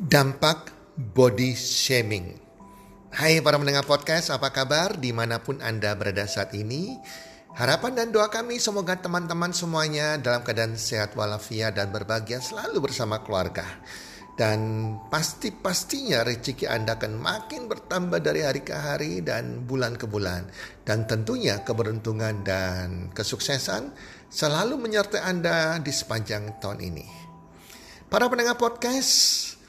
Dampak body shaming. Hai para mendengar podcast, apa kabar di mana pun Anda berada saat ini? Harapan dan doa kami semoga teman-teman semuanya dalam keadaan sehat walafiat dan berbahagia selalu bersama keluarga. Dan pasti-pastinya rezeki Anda akan makin bertambah dari hari ke hari dan bulan ke bulan. Dan tentunya keberuntungan dan kesuksesan selalu menyertai Anda di sepanjang tahun ini. Para pendengar podcast,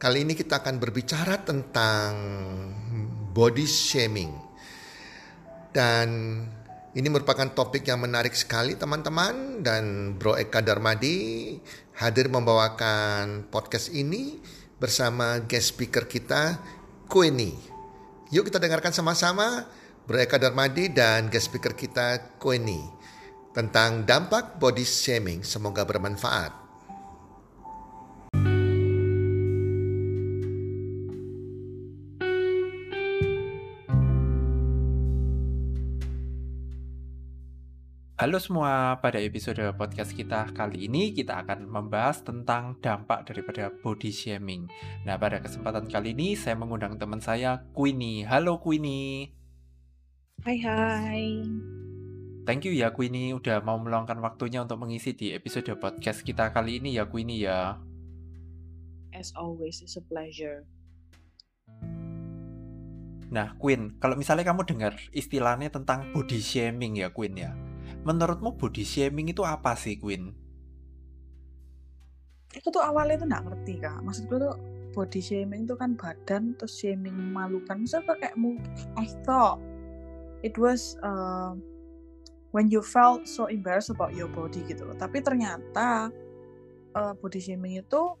Kali ini kita akan berbicara tentang body shaming. Dan ini merupakan topik yang menarik sekali teman-teman dan Bro Eka Darmadi hadir membawakan podcast ini bersama guest speaker kita Queenie. Yuk kita dengarkan sama-sama Bro Eka Darmadi dan guest speaker kita Queenie tentang dampak body shaming. Semoga bermanfaat. Halo semua, pada episode podcast kita kali ini kita akan membahas tentang dampak daripada body shaming. Nah, pada kesempatan kali ini saya mengundang teman saya Queenie. Halo Queenie. Hai hai. Thank you ya Queenie udah mau meluangkan waktunya untuk mengisi di episode podcast kita kali ini ya Queenie ya. As always, it's a pleasure. Nah, Queen, kalau misalnya kamu dengar istilahnya tentang body shaming ya, Queen ya menurutmu body shaming itu apa sih, Queen? Aku tuh awalnya tuh nggak ngerti kak. Maksud gue tuh body shaming itu kan badan, terus shaming memalukan. Misalnya kayak I thought it was uh, when you felt so embarrassed about your body gitu loh. Tapi ternyata uh, body shaming itu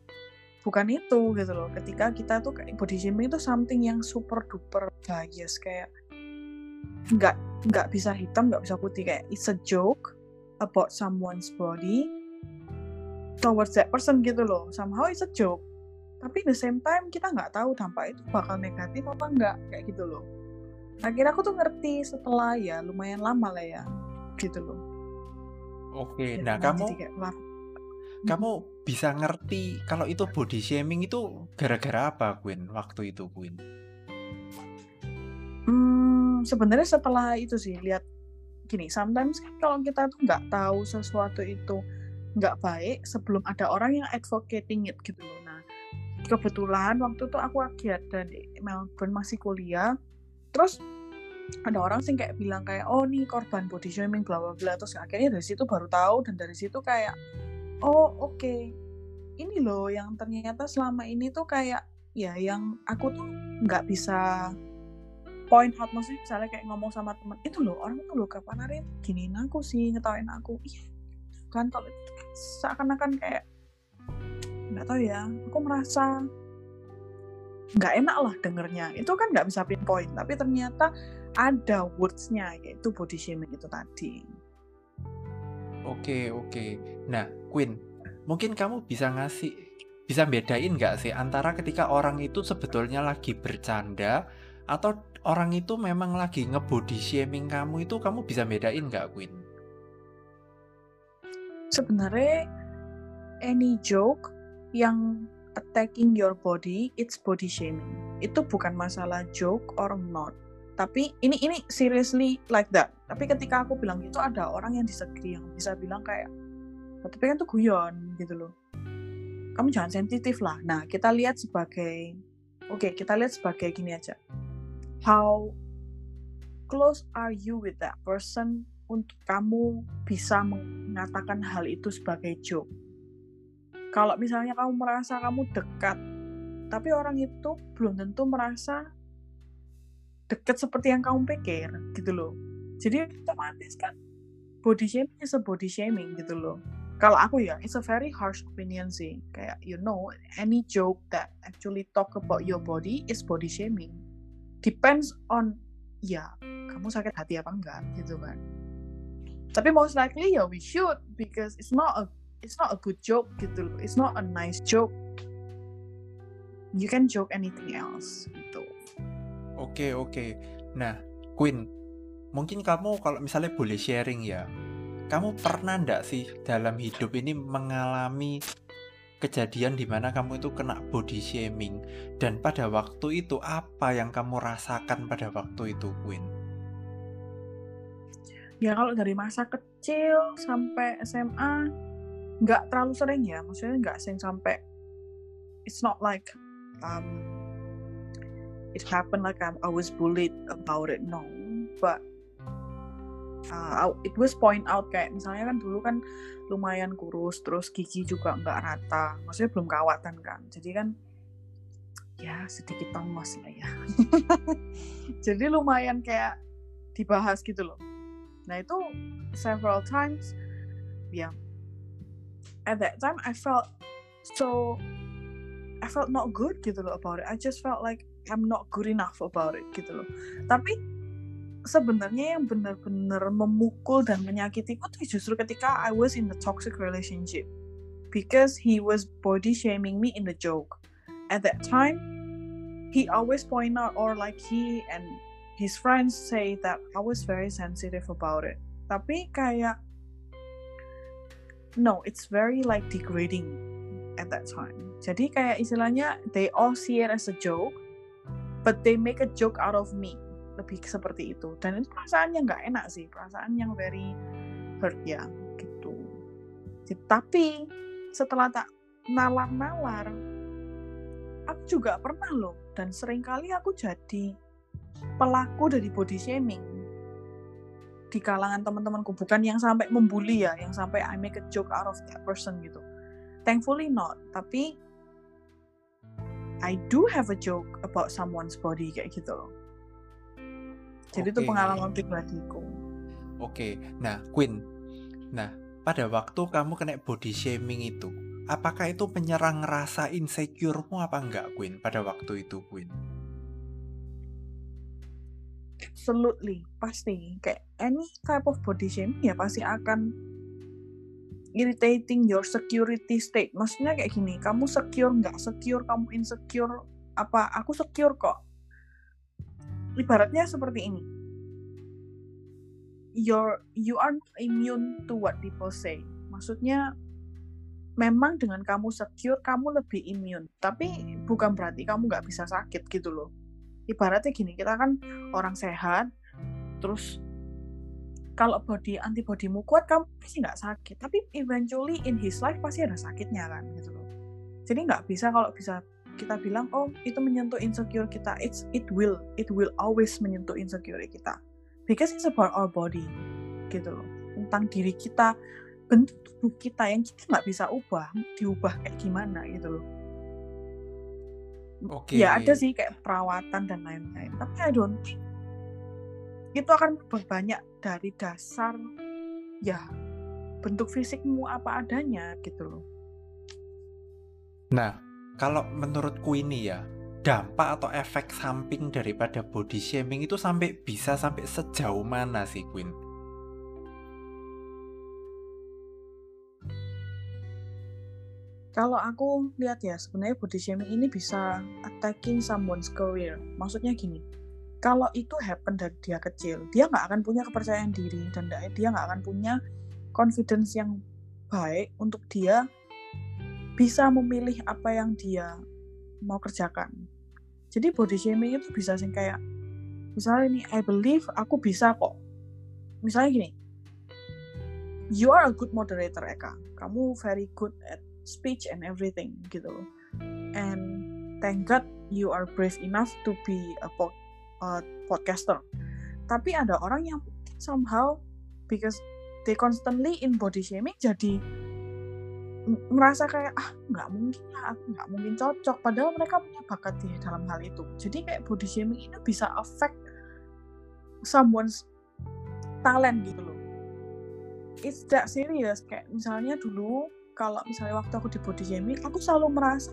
bukan itu gitu loh. Ketika kita tuh body shaming itu something yang super duper bias kayak nggak nggak bisa hitam nggak bisa putih. Kayak it's a joke about someone's body towards that person gitu loh. Somehow it's a joke. Tapi the same time kita nggak tahu dampak itu bakal negatif apa enggak kayak gitu loh. Akhirnya aku tuh ngerti setelah ya lumayan lama lah ya gitu loh. Oke okay, nah kamu kayak, kamu bisa ngerti kalau itu body shaming itu gara-gara apa Queen? Waktu itu Queen sebenarnya setelah itu sih lihat gini sometimes kan kalau kita tuh nggak tahu sesuatu itu nggak baik sebelum ada orang yang advocating it gitu loh nah kebetulan waktu itu aku ada di Melbourne masih kuliah terus ada orang sih kayak bilang kayak oh nih korban body shaming bla bla bla terus akhirnya dari situ baru tahu dan dari situ kayak oh oke okay. ini loh yang ternyata selama ini tuh kayak ya yang aku tuh nggak bisa point out maksudnya misalnya kayak ngomong sama teman itu loh orang itu loh kapan hari giniin aku sih ngetawain aku. Iya kan kalau seakan-akan kayak nggak tahu ya aku merasa nggak enak lah dengernya. Itu kan nggak bisa pinpoint tapi ternyata ada wordsnya yaitu body shaming itu tadi. Oke oke. Nah Queen mungkin kamu bisa ngasih bisa bedain nggak sih antara ketika orang itu sebetulnya lagi bercanda atau orang itu memang lagi ngebody shaming kamu itu kamu bisa bedain nggak Queen? Sebenarnya any joke yang attacking your body it's body shaming. Itu bukan masalah joke or not. Tapi ini ini seriously like that. Tapi ketika aku bilang itu ada orang yang disagree yang bisa bilang kayak tapi kan tuh guyon gitu loh. Kamu jangan sensitif lah. Nah, kita lihat sebagai oke, okay, kita lihat sebagai gini aja how close are you with that person untuk kamu bisa mengatakan hal itu sebagai joke. Kalau misalnya kamu merasa kamu dekat, tapi orang itu belum tentu merasa dekat seperti yang kamu pikir, gitu loh. Jadi otomatis kan body shaming is a body shaming gitu loh. Kalau aku ya, it's a very harsh opinion sih. Kayak you know, any joke that actually talk about your body is body shaming depends on ya kamu sakit hati apa enggak gitu kan. Tapi most likely ya we should because it's not a it's not a good joke gitu loh. It's not a nice joke. You can joke anything else gitu. Oke okay, oke. Okay. nah Queen mungkin kamu kalau misalnya boleh sharing ya kamu pernah ndak sih dalam hidup ini mengalami kejadian di mana kamu itu kena body shaming. Dan pada waktu itu apa yang kamu rasakan pada waktu itu Queen? Ya kalau dari masa kecil sampai SMA nggak terlalu sering ya, maksudnya nggak sering sampai it's not like um, it happened like I'm, I was bullied about it no, but uh, it was point out kayak misalnya kan dulu kan lumayan kurus terus gigi juga nggak rata maksudnya belum kawatan kan. Jadi kan ya sedikit tongos lah ya. Jadi lumayan kayak dibahas gitu loh. Nah itu several times ya. Yeah. at that time I felt so I felt not good gitu loh about it. I just felt like I'm not good enough about it gitu loh. Tapi sebenarnya yang benar-benar memukul dan menyakitiku tuh justru ketika I was in the toxic relationship. Because he was body shaming me in the joke. At that time he always point out or like he and his friends say that I was very sensitive about it. Tapi kayak no it's very like degrading at that time. Jadi kayak istilahnya they all see it as a joke but they make a joke out of me lebih seperti itu. Dan itu perasaannya nggak enak sih perasaan yang very hurt ya gitu. Tapi setelah tak nalar-nalar aku juga pernah loh dan sering kali aku jadi pelaku dari body shaming. Di kalangan teman-temanku bukan yang sampai membuli ya yang sampai I make a joke out of that person gitu. Thankfully not tapi I do have a joke about someone's body kayak gitu loh jadi okay. itu pengalaman pribadiku. Oke, okay. nah Queen, nah pada waktu kamu kena body shaming itu, apakah itu menyerang rasa insecuremu apa enggak Queen pada waktu itu Queen? Absolutely, pasti. Kayak any type of body shaming ya pasti akan irritating your security state. Maksudnya kayak gini, kamu secure nggak secure, kamu insecure, apa aku secure kok ibaratnya seperti ini. Your you are immune to what people say. Maksudnya memang dengan kamu secure kamu lebih immune. Tapi bukan berarti kamu nggak bisa sakit gitu loh. Ibaratnya gini kita kan orang sehat terus kalau body antibodimu kuat kamu pasti nggak sakit. Tapi eventually in his life pasti ada sakitnya kan gitu loh. Jadi nggak bisa kalau bisa kita bilang oh itu menyentuh insecure kita. It's it will it will always menyentuh insecure kita. Because it's about our body gitu loh. Tentang diri kita bentuk tubuh kita yang kita nggak bisa ubah diubah kayak gimana gitu loh. Okay. ya ada sih kayak perawatan dan lain-lain tapi I don't itu akan banyak dari dasar ya bentuk fisikmu apa adanya gitu loh. Nah kalau menurutku ini ya dampak atau efek samping daripada body shaming itu sampai bisa sampai sejauh mana sih Queen? Kalau aku lihat ya sebenarnya body shaming ini bisa attacking someone's career. Maksudnya gini, kalau itu happen dari dia kecil, dia nggak akan punya kepercayaan diri dan dia nggak akan punya confidence yang baik untuk dia bisa memilih apa yang dia mau kerjakan. Jadi body shaming itu bisa sih kayak misalnya ini I believe aku bisa kok. Misalnya gini, you are a good moderator Eka. Kamu very good at speech and everything gitu loh. And thank God you are brave enough to be a pod, uh, podcaster. Tapi ada orang yang somehow because they constantly in body shaming jadi merasa kayak ah nggak mungkin lah aku nggak mungkin cocok. Padahal mereka punya bakat di dalam hal itu. Jadi kayak body shaming ini bisa affect someone's talent gitu loh. It's that serious. Kayak misalnya dulu kalau misalnya waktu aku di body shaming aku selalu merasa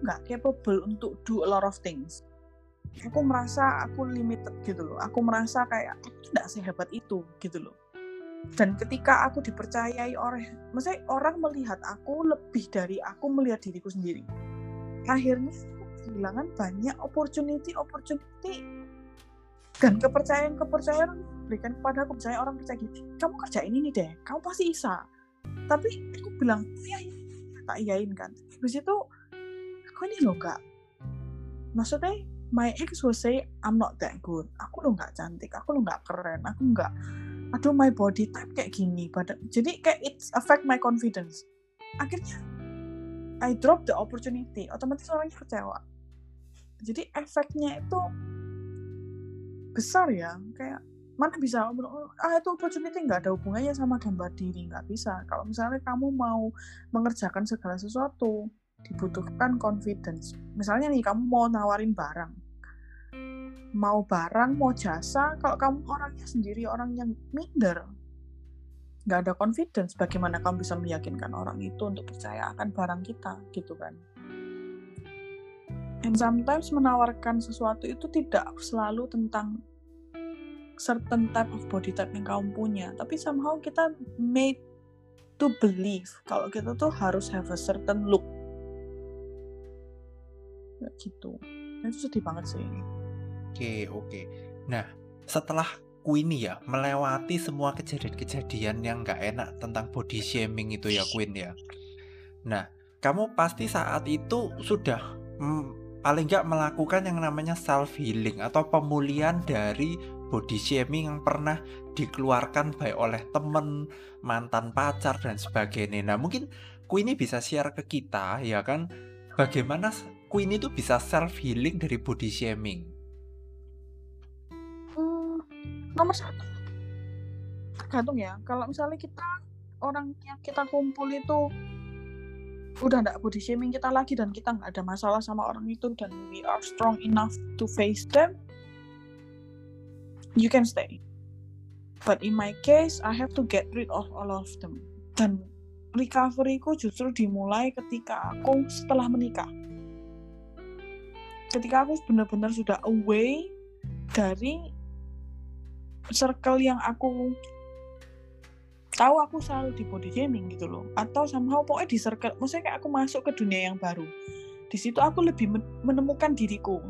nggak capable untuk do a lot of things. Aku merasa aku limited gitu loh. Aku merasa kayak aku tidak sehebat itu gitu loh dan ketika aku dipercayai oleh maksudnya orang melihat aku lebih dari aku melihat diriku sendiri. Akhirnya aku kehilangan banyak opportunity opportunity. Dan kepercayaan kepercayaan berikan kepada aku percaya orang percaya gitu kamu kerja ini deh kamu pasti bisa. Tapi aku bilang iya, iya tak iyain kan. Habis itu aku ini loh nggak maksudnya my ex will say I'm not that good. Aku lo nggak cantik. Aku lo nggak keren. Aku nggak aduh my body type kayak gini pada jadi kayak it affect my confidence. Akhirnya I drop the opportunity. Otomatis orangnya kecewa. Jadi efeknya itu besar ya kayak mana bisa ah itu opportunity nggak ada hubungannya sama gambar diri nggak bisa. Kalau misalnya kamu mau mengerjakan segala sesuatu dibutuhkan confidence. Misalnya nih kamu mau nawarin barang mau barang mau jasa kalau kamu orangnya sendiri orang yang minder. Nggak ada confidence bagaimana kamu bisa meyakinkan orang itu untuk percaya akan barang kita gitu kan. And sometimes menawarkan sesuatu itu tidak selalu tentang certain type of body type yang kamu punya tapi somehow kita made to believe kalau kita tuh harus have a certain look. Kayak gitu. Itu sedih banget sih oke oke nah setelah Queenie ya melewati semua kejadian-kejadian yang nggak enak tentang body shaming itu ya Queen ya nah kamu pasti saat itu sudah mm, paling nggak melakukan yang namanya self healing atau pemulihan dari body shaming yang pernah dikeluarkan baik oleh temen, mantan pacar dan sebagainya. Nah mungkin Queenie bisa share ke kita ya kan bagaimana Queenie itu bisa self healing dari body shaming. Nomor satu tergantung ya. Kalau misalnya kita orang yang kita kumpul itu udah nggak body shaming kita lagi dan kita nggak ada masalah sama orang itu dan we are strong enough to face them you can stay. But in my case, I have to get rid of all of them. Dan recoveryku justru dimulai ketika aku setelah menikah. Ketika aku benar-benar sudah away dari circle yang aku tahu aku selalu di body shaming gitu loh. Atau somehow pokoknya di circle, maksudnya kayak aku masuk ke dunia yang baru. Di situ aku lebih menemukan diriku.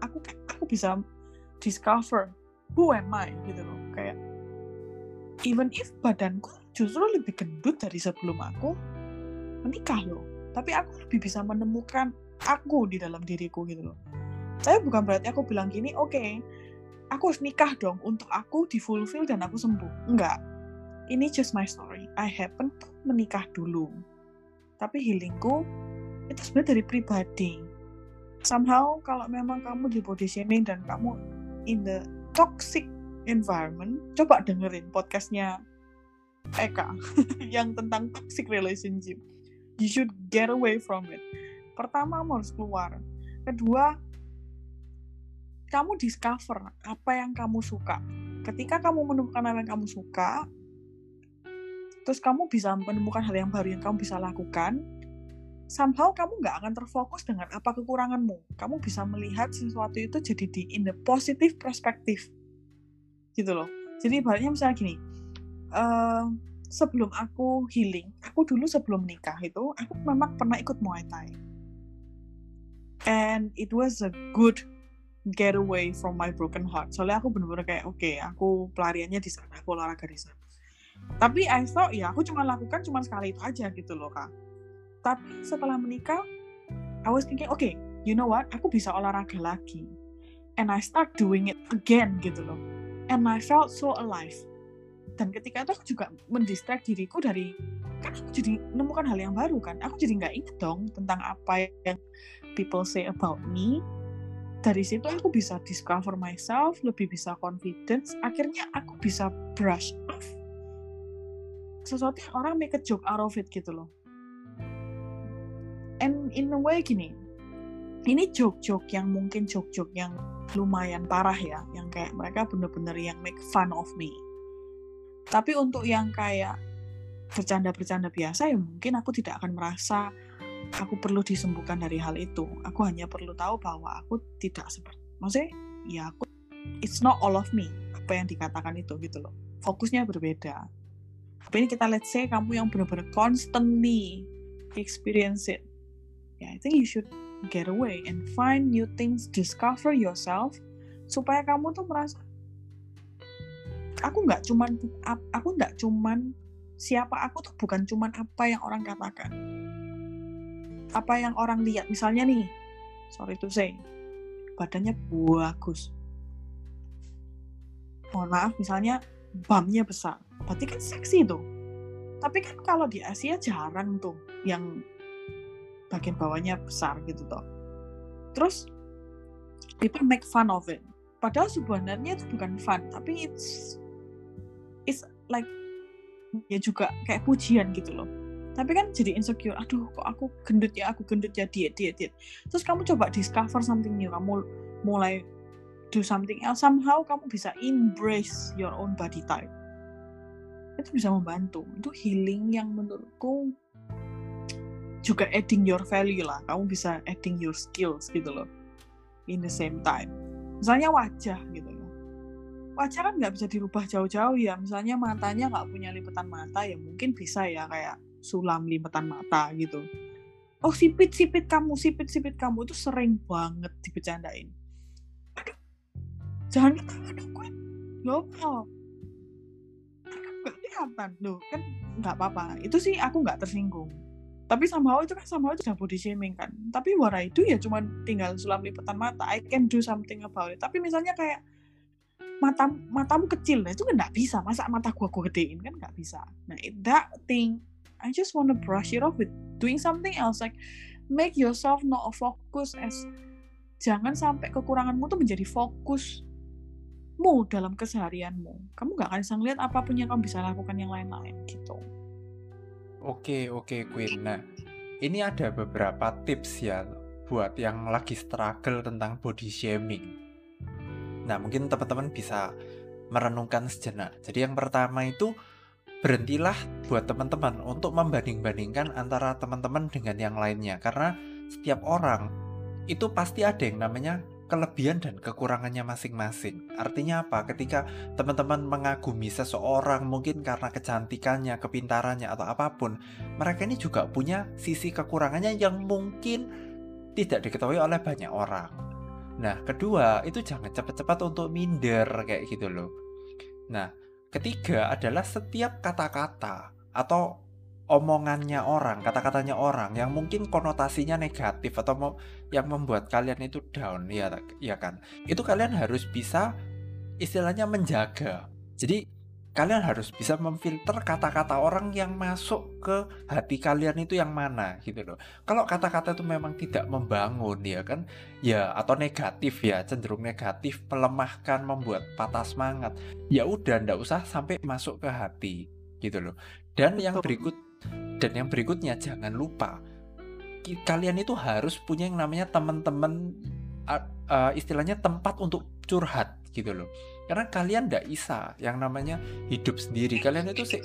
Aku aku bisa discover who am I gitu loh kayak even if badanku justru lebih gendut dari sebelum aku menikah loh tapi aku lebih bisa menemukan aku di dalam diriku gitu loh tapi bukan berarti aku bilang gini oke okay, aku harus nikah dong untuk aku di fulfill dan aku sembuh enggak ini just my story I happen to menikah dulu tapi healingku itu sebenarnya dari pribadi somehow kalau memang kamu di body shaming dan kamu in the toxic environment, coba dengerin podcastnya Eka yang tentang toxic relationship. You should get away from it. Pertama, kamu harus keluar. Kedua, kamu discover apa yang kamu suka. Ketika kamu menemukan apa yang kamu suka, terus kamu bisa menemukan hal yang baru yang kamu bisa lakukan, somehow kamu nggak akan terfokus dengan apa kekuranganmu. Kamu bisa melihat sesuatu itu jadi di in the positive perspective. Gitu loh. Jadi ibaratnya misalnya gini, uh, sebelum aku healing, aku dulu sebelum nikah itu, aku memang pernah ikut Muay Thai. And it was a good getaway from my broken heart. Soalnya aku bener-bener kayak, oke, okay, aku pelariannya di sana, aku olahraga di sana. Tapi I thought ya aku cuma lakukan cuma sekali itu aja gitu loh kak. Tapi setelah menikah I was thinking oke okay, you know what? Aku bisa olahraga lagi. And I start doing it again gitu loh. And I felt so alive. Dan ketika itu aku juga mendistract diriku dari kan aku jadi menemukan hal yang baru kan? Aku jadi nggak inget dong tentang apa yang people say about me dari situ aku bisa discover myself lebih bisa confidence akhirnya aku bisa brush off sesuatu yang orang make a joke out of it gitu loh. And in a way gini ini joke-joke yang mungkin joke-joke yang lumayan parah ya yang kayak mereka bener-bener yang make fun of me. Tapi untuk yang kayak bercanda-bercanda biasa ya mungkin aku tidak akan merasa aku perlu disembuhkan dari hal itu. Aku hanya perlu tahu bahwa aku tidak seperti maksudnya ya aku it's not all of me apa yang dikatakan itu gitu loh. Fokusnya berbeda. Tapi ini kita let's say kamu yang benar-benar constantly experience it. Ya I think you should get away and find new things discover yourself supaya kamu tuh merasa aku nggak cuman aku nggak cuman siapa aku tuh bukan cuman apa yang orang katakan apa yang orang lihat? Misalnya nih sorry to say badannya bagus. Mohon maaf misalnya bamnya besar. Berarti kan seksi tuh. Tapi kan kalau di Asia jarang tuh yang bagian bawahnya besar gitu toh. Terus people make fun of it. Padahal sebenarnya itu bukan fun tapi it's it's like ya juga kayak pujian gitu loh tapi kan jadi insecure aduh kok aku gendut ya aku gendut ya diet diet diet. Terus kamu coba discover something new kamu mulai do something else somehow kamu bisa embrace your own body type. Itu bisa membantu itu healing yang menurutku juga adding your value lah kamu bisa adding your skills gitu loh in the same time. Misalnya wajah gitu loh. Wajah kan nggak bisa dirubah jauh-jauh ya misalnya matanya nggak punya lipatan mata ya mungkin bisa ya kayak sulam lipatan mata gitu. Oh sipit sipit kamu sipit sipit kamu. Itu sering banget dibecandain. Jangan ketawa dong gue loh oh. nggak kelihatan. Loh kan nggak apa-apa. Itu sih aku nggak tersinggung. Tapi somehow itu kan somehow itu udah body shaming kan. Tapi what I do ya cuma tinggal sulam lipatan mata. I can do something about it. Tapi misalnya kayak mata matamu kecil. Nah itu kan nggak bisa. Masa mata gua gua gedein? Kan nggak bisa. Nah that thing I just wanna brush it off with doing something else like make yourself not a focus as jangan sampai kekuranganmu tuh menjadi fokus mu dalam keseharianmu. Kamu gak akan bisa ngeliat apa pun yang kamu bisa lakukan yang lain-lain gitu. Oke, oke Queen. Nah, ini ada beberapa tips ya buat yang lagi struggle tentang body shaming. Nah, mungkin teman-teman bisa merenungkan sejenak. Jadi yang pertama itu berhentilah buat teman-teman untuk membanding-bandingkan antara teman-teman dengan yang lainnya karena setiap orang itu pasti ada yang namanya kelebihan dan kekurangannya masing-masing. Artinya apa? Ketika teman-teman mengagumi seseorang mungkin karena kecantikannya, kepintarannya atau apa pun, mereka ini juga punya sisi kekurangannya yang mungkin tidak diketahui oleh banyak orang. Nah, kedua, itu jangan cepat-cepat untuk minder kayak gitu loh. Nah, ketiga adalah setiap kata-kata atau omongannya orang, kata-katanya orang yang mungkin konotasinya negatif atau yang membuat kalian itu down ya ya kan. Itu kalian harus bisa istilahnya menjaga. Jadi kalian harus bisa memfilter kata-kata orang yang masuk ke hati kalian itu yang mana gitu loh. Kalau kata-kata itu memang tidak membangun ya kan, ya atau negatif ya, cenderung negatif, melemahkan, membuat patah semangat. Ya udah ndak usah sampai masuk ke hati gitu loh. Dan yang berikut dan yang berikutnya jangan lupa kalian itu harus punya yang namanya teman-teman uh, uh, istilahnya tempat untuk curhat gitu loh. Karena kalian tidak bisa yang namanya hidup sendiri. Kalian itu sih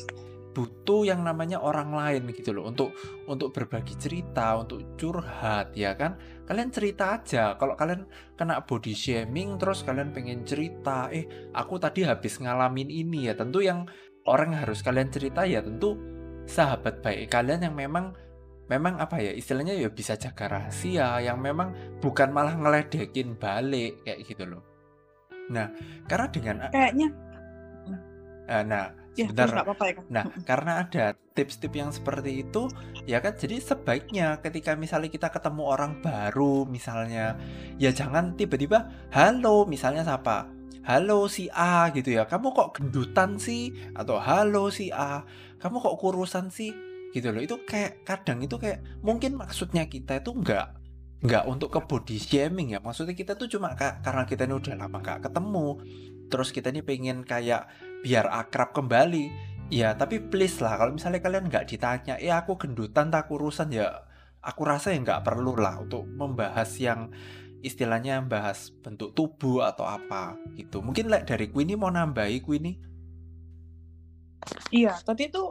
butuh yang namanya orang lain gitu loh untuk untuk berbagi cerita, untuk curhat ya kan. Kalian cerita aja. Kalau kalian kena body shaming terus kalian pengen cerita, eh aku tadi habis ngalamin ini ya. Tentu yang orang harus kalian cerita ya tentu sahabat baik kalian yang memang memang apa ya istilahnya ya bisa jaga rahasia yang memang bukan malah ngeledekin balik kayak gitu loh. Nah, karena dengan kayaknya uh, nah ya, sebentar. Ya, apa -apa ya, Nah, karena ada tips-tips yang seperti itu ya kan jadi sebaiknya ketika misalnya kita ketemu orang baru misalnya ya jangan tiba-tiba halo misalnya siapa? Halo si A gitu ya. Kamu kok gendutan sih? Atau halo si A. Kamu kok kurusan sih? Gitu loh. Itu kayak kadang itu kayak mungkin maksudnya kita itu nggak nggak untuk ke body shaming ya maksudnya kita tuh cuma karena kita ini udah lama gak ketemu terus kita ini pengen kayak biar akrab kembali ya tapi please lah kalau misalnya kalian nggak ditanya eh aku gendutan tak kurusan ya aku rasa ya nggak perlu lah untuk membahas yang istilahnya bahas bentuk tubuh atau apa gitu. Mungkin like, dari Queenie mau nambahi Queenie? Iya, tadi itu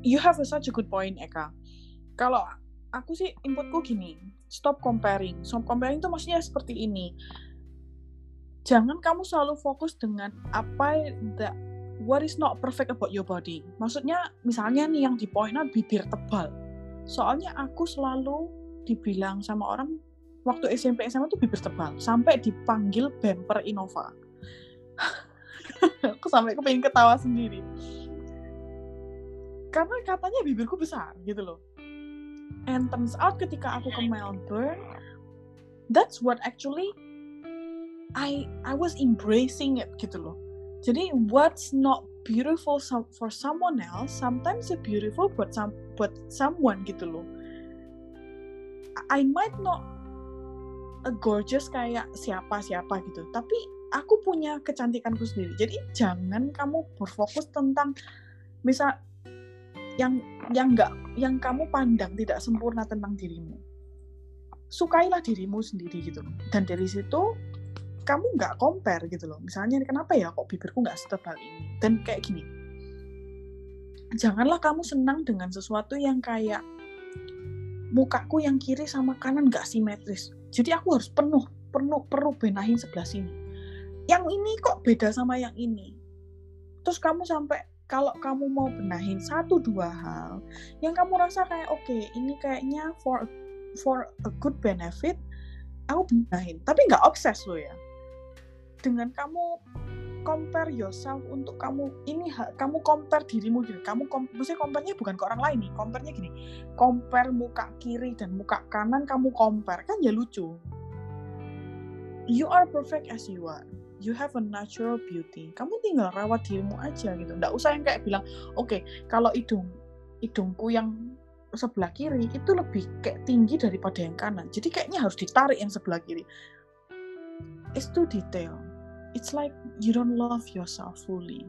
you have a such a good point Eka. Kalau aku sih inputku gini, stop comparing. Stop comparing itu maksudnya seperti ini. Jangan kamu selalu fokus dengan apa that what is not perfect about your body. Maksudnya misalnya nih yang di point out bibir tebal. Soalnya aku selalu dibilang sama orang waktu SMP SMA tuh bibir tebal sampai dipanggil bumper Innova aku sampai kepengen ketawa sendiri karena katanya bibirku besar gitu loh and turns out ketika aku ke Melbourne that's what actually I I was embracing it gitu loh. Jadi what's not beautiful for someone else sometimes it's beautiful buat some buat someone gitu loh. I might not a gorgeous kayak siapa siapa gitu tapi aku punya kecantikanku sendiri. Jadi jangan kamu berfokus tentang misal yang yang enggak yang kamu pandang tidak sempurna tentang dirimu. Sukailah dirimu sendiri gitu dan dari situ kamu nggak compare gitu loh. Misalnya kenapa ya kok bibirku nggak setebal ini? Dan kayak gini. Janganlah kamu senang dengan sesuatu yang kayak mukaku yang kiri sama kanan nggak simetris. Jadi aku harus penuh penuh perlu benahin sebelah sini. Yang ini kok beda sama yang ini. Terus kamu sampai kalau kamu mau benahin satu dua hal yang kamu rasa kayak oke okay, ini kayaknya for for a good benefit aku benahin. Tapi nggak obses lo ya. Dengan kamu compare yourself untuk kamu ini kamu compare dirimu gitu kamu kom, maksudnya compare bukan ke orang lain nih compare gini. Compare muka kiri dan muka kanan kamu compare kan ya lucu. You are perfect as you are you have a natural beauty. Kamu tinggal rawat dirimu aja gitu. Nggak usah yang kayak bilang oke okay, kalau hidung hidungku yang sebelah kiri itu lebih kayak tinggi daripada yang kanan. Jadi kayaknya harus ditarik yang sebelah kiri. It's too detail it's like you don't love yourself fully.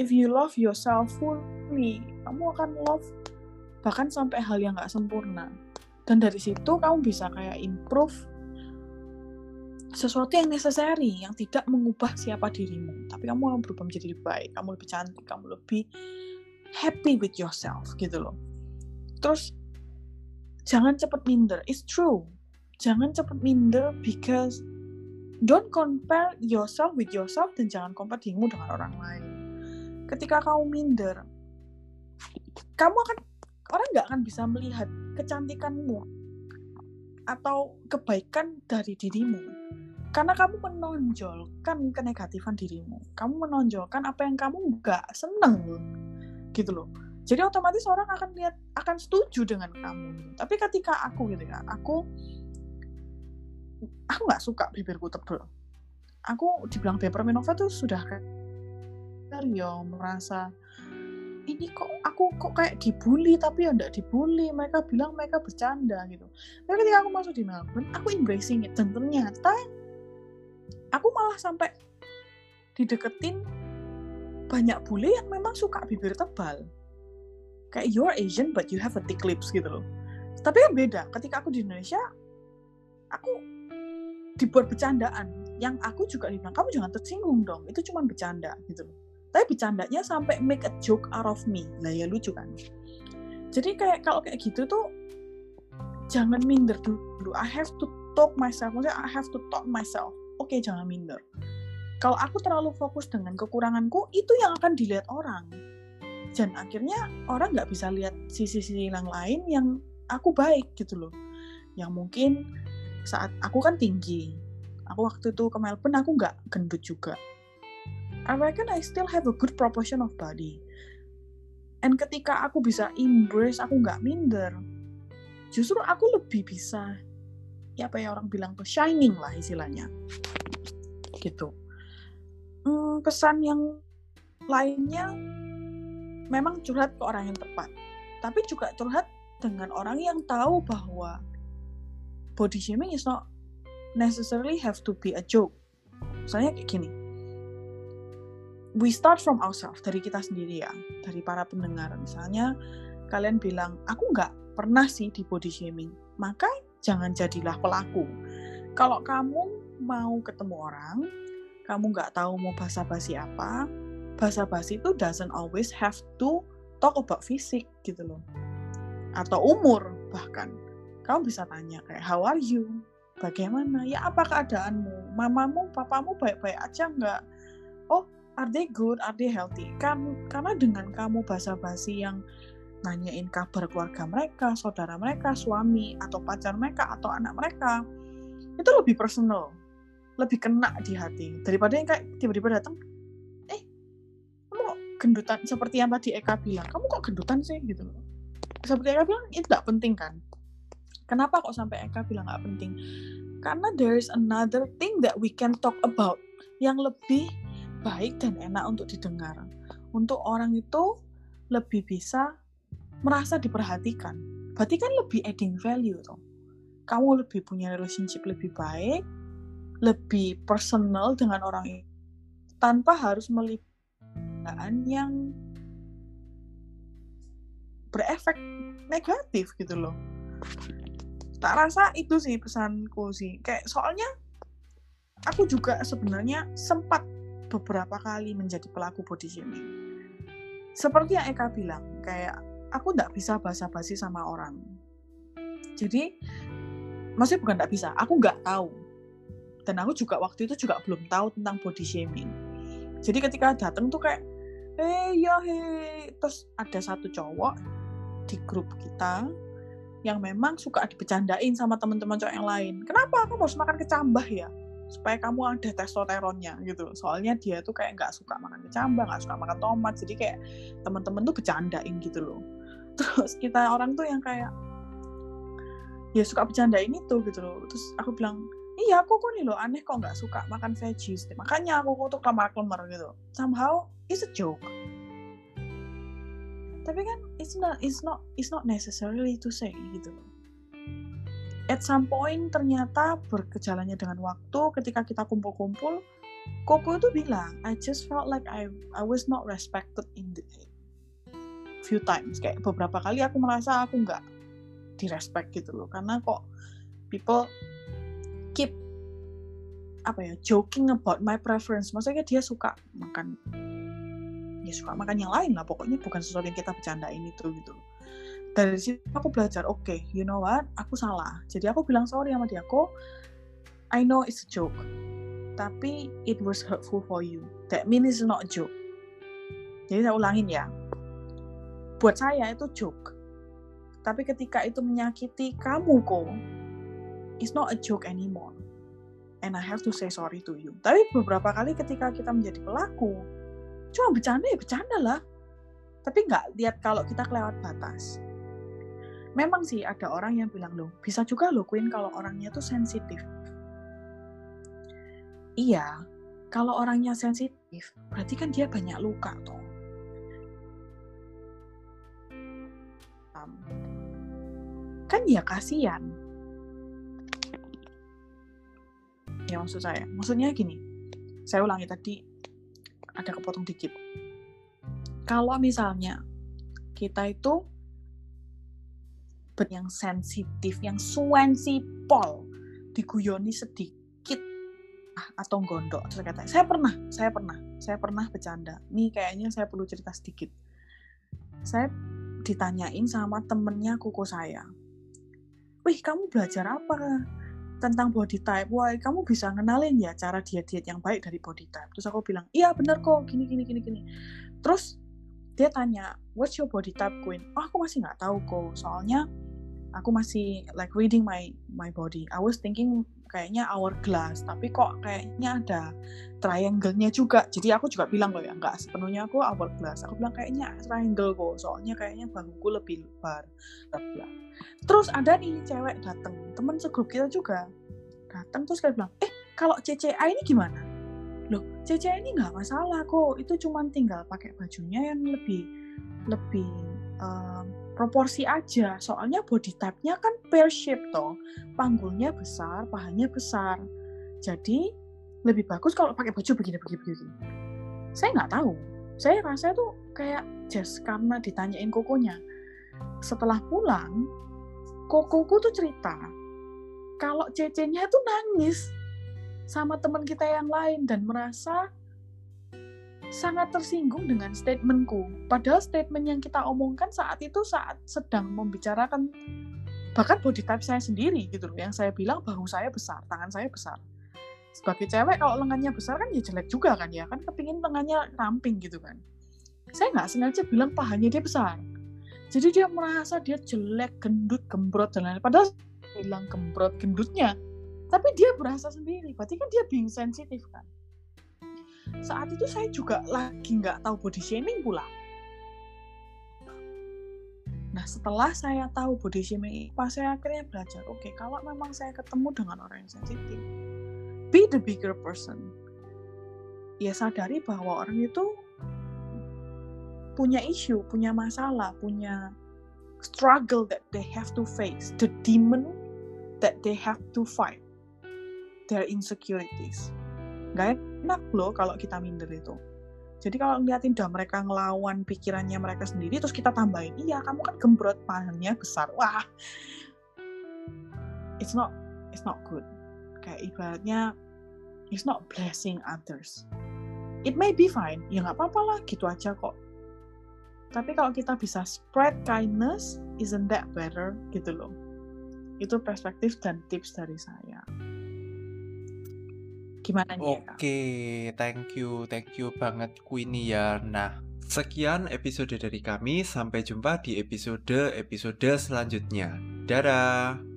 If you love yourself fully, kamu akan love bahkan sampai hal yang gak sempurna. Dan dari situ kamu bisa kayak improve sesuatu yang necessary, yang tidak mengubah siapa dirimu. Tapi kamu akan berubah menjadi lebih baik, kamu lebih cantik, kamu lebih happy with yourself gitu loh. Terus jangan cepet minder. It's true. Jangan cepet minder because don't compare yourself with yourself dan jangan compare dirimu dengan orang lain. Ketika kamu minder, kamu akan orang nggak akan bisa melihat kecantikanmu atau kebaikan dari dirimu. Karena kamu menonjolkan kenegatifan dirimu. Kamu menonjolkan apa yang kamu nggak seneng. Gitu loh. Jadi otomatis orang akan lihat akan setuju dengan kamu. Tapi ketika aku gitu ya aku aku nggak suka bibirku tebel. Aku dibilang Minova tuh sudah kayak yo merasa ini kok aku kok kayak dibully tapi ya enggak dibully. Mereka bilang mereka bercanda gitu. Tapi ketika aku masuk di Melbourne aku embracing it dan ternyata aku malah sampai dideketin banyak bully yang memang suka bibir tebal. Kayak you're Asian but you have a thick lips gitu loh. Tapi kan beda ketika aku di Indonesia aku dibuat bercandaan. Yang aku juga dibilang kamu jangan tersinggung dong itu cuma bercanda gitu loh tapi bercandanya sampai make a joke out of me. Lah ya lucu kan? Jadi kayak kalau kayak gitu tuh jangan minder dulu. I have to talk myself. Maksudnya I have to talk myself. Oke okay, jangan minder. Kalau aku terlalu fokus dengan kekuranganku itu yang akan dilihat orang. Dan akhirnya orang nggak bisa lihat sisi-sisi yang lain yang aku baik gitu loh. Yang mungkin saat aku kan tinggi. Aku waktu itu ke Melbourne aku nggak gendut juga I reckon I still have a good proportion of body. And ketika aku bisa embrace aku nggak minder. Justru aku lebih bisa ya apa ya orang bilang tuh shining lah istilahnya. Gitu. Hmm, pesan yang lainnya memang curhat ke orang yang tepat. Tapi juga curhat dengan orang yang tahu bahwa body shaming is not necessarily have to be a joke. Misalnya kayak gini. We start from ourselves, dari kita sendiri ya, dari para pendengar. Misalnya kalian bilang, aku nggak pernah sih di body shaming. Maka jangan jadilah pelaku. Kalau kamu mau ketemu orang, kamu nggak tahu mau basa-basi apa, basa-basi itu doesn't always have to talk about fisik gitu loh. Atau umur bahkan kamu bisa tanya kayak how are you bagaimana ya apa keadaanmu mamamu papamu baik-baik aja nggak oh are they good? Are they healthy? Kan karena dengan kamu basa-basi yang nanyain kabar keluarga mereka saudara mereka suami atau pacar mereka atau anak mereka itu lebih personal. Lebih kena di hati. Daripada yang kayak tiba-tiba datang eh kamu kok gendutan seperti yang tadi Eka bilang? Kamu kok gendutan sih? Gitu seperti Eka bilang itu tidak penting kan? Kenapa kok sampai Eka bilang nggak penting? Karena there is another thing that we can talk about yang lebih baik dan enak untuk didengar. Untuk orang itu lebih bisa merasa diperhatikan. Berarti kan lebih adding value tuh kamu lebih punya relationship lebih baik lebih personal dengan orang itu tanpa harus melibatkan yang berefek negatif gitu loh. Tak rasa itu sih pesanku sih. Kayak soalnya aku juga sebenarnya sempat beberapa kali menjadi pelaku body shaming. Seperti yang Eka bilang kayak aku nggak bisa basa-basi sama orang. Jadi maksudnya bukan nggak bisa aku nggak tahu. Dan aku juga waktu itu juga belum tahu tentang body shaming. Jadi ketika datang tuh kayak eh ya he. Terus ada satu cowok di grup kita yang memang suka dibecandain sama teman-teman cowok yang lain. Kenapa? Kamu harus makan kecambah ya supaya kamu ada testosteronnya gitu. Soalnya dia tuh kayak nggak suka makan kecambah nggak suka makan tomat. Jadi kayak teman-teman tuh bercandain gitu loh. Terus kita orang tuh yang kayak ya suka bercandain itu gitu loh. Terus aku bilang iya aku kok nih loh aneh kok nggak suka makan veggies makanya aku kok tuh kelemar-kelemar gitu. Somehow it's a joke. Tapi kan it's not it's not it's not necessarily to say gitu. loh at some point ternyata berkejalannya dengan waktu ketika kita kumpul-kumpul Koko itu bilang I just felt like I I was not respected in the few times. Kayak beberapa kali aku merasa aku nggak direspect gitu loh. Karena kok people keep apa ya joking about my preference. Maksudnya dia suka makan ya suka makan yang lain lah. Pokoknya bukan sesuatu yang kita bercandain itu gitu dari situ aku belajar oke okay, you know what? Aku salah. Jadi aku bilang sorry sama dia kok I know it's a joke tapi it was hurtful for you. That means it's not a joke. Jadi saya ulangin ya. Buat saya itu joke. Tapi ketika itu menyakiti kamu kok it's not a joke anymore. And I have to say sorry to you. Tapi beberapa kali ketika kita menjadi pelaku cuma bercanda ya bercanda lah. Tapi nggak lihat kalau kita kelewat batas memang sih ada orang yang bilang loh bisa juga loh Queen kalau orangnya tuh sensitif. Iya kalau orangnya sensitif berarti kan dia banyak luka tuh kan ya kasihan. Ya maksud saya maksudnya gini saya ulangi tadi ada kepotong dikit. Kalau misalnya kita itu yang sensitif, yang sensipol, diguyoni sedikit ah, atau gondok terus kata saya pernah, saya pernah, saya pernah bercanda. Nih kayaknya saya perlu cerita sedikit. Saya ditanyain sama temennya kuku saya. Wih, kamu belajar apa? tentang body type, wah kamu bisa ngenalin ya cara diet-diet yang baik dari body type. Terus aku bilang, iya bener kok, gini gini gini gini. Terus dia tanya, what's your body type Queen? Oh aku masih nggak tahu kok, soalnya aku masih like reading my my body. I was thinking kayaknya hourglass, tapi kok kayaknya ada triangle-nya juga. Jadi aku juga bilang loh ya, nggak sepenuhnya aku hourglass. Aku bilang kayaknya triangle kok, soalnya kayaknya bahuku lebih lebar. Terus ada nih cewek dateng temen segrup kita juga datang terus kayak bilang eh kalau CCA ini gimana loh CCA ini nggak masalah kok itu cuma tinggal pakai bajunya yang lebih lebih um, proporsi aja. Soalnya body type-nya kan pear shape toh. Panggulnya besar pahanya besar. Jadi lebih bagus kalau pakai baju begini begini begini saya nggak tahu. Saya rasa tuh kayak just karena ditanyain kokonya. Setelah pulang kokoku tuh cerita kalau cecenya tuh nangis sama teman kita yang lain dan merasa sangat tersinggung dengan statementku. Padahal statement yang kita omongkan saat itu saat sedang membicarakan bahkan body type saya sendiri gitu loh. Yang saya bilang bahu saya besar, tangan saya besar. Sebagai cewek kalau lengannya besar kan ya jelek juga kan ya. Kan kepingin lengannya ramping gitu kan. Saya nggak sengaja bilang pahanya dia besar jadi dia merasa dia jelek gendut gembrot dan lain lain padahal bilang gembrot gendutnya tapi dia berasa sendiri berarti kan dia being sensitif kan saat itu saya juga lagi nggak tahu body shaming pula Nah setelah saya tahu body shaming pas saya akhirnya belajar, oke okay, kalau memang saya ketemu dengan orang yang sensitif, be the bigger person. Ya sadari bahwa orang itu punya isu, punya masalah, punya struggle that they have to face, the demon that they have to fight, their insecurities. Gak enak loh kalau kita minder itu. Jadi kalau ngeliatin dah mereka ngelawan pikirannya mereka sendiri, terus kita tambahin, iya kamu kan gembrot pahannya besar, wah, it's not, it's not good. Kayak ibaratnya, it's not blessing others. It may be fine, ya nggak apa-apa lah, gitu aja kok. Tapi kalau kita bisa spread kindness, isn't that better, gitu loh. Itu perspektif dan tips dari saya. Gimana nih? Oke, okay, thank you, thank you banget Queenie ya. Nah, sekian episode dari kami. Sampai jumpa di episode-episode selanjutnya. Dadah.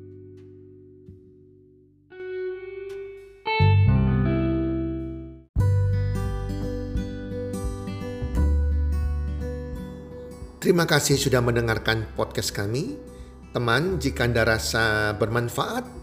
Terima kasih sudah mendengarkan podcast kami. Teman, jika Anda rasa bermanfaat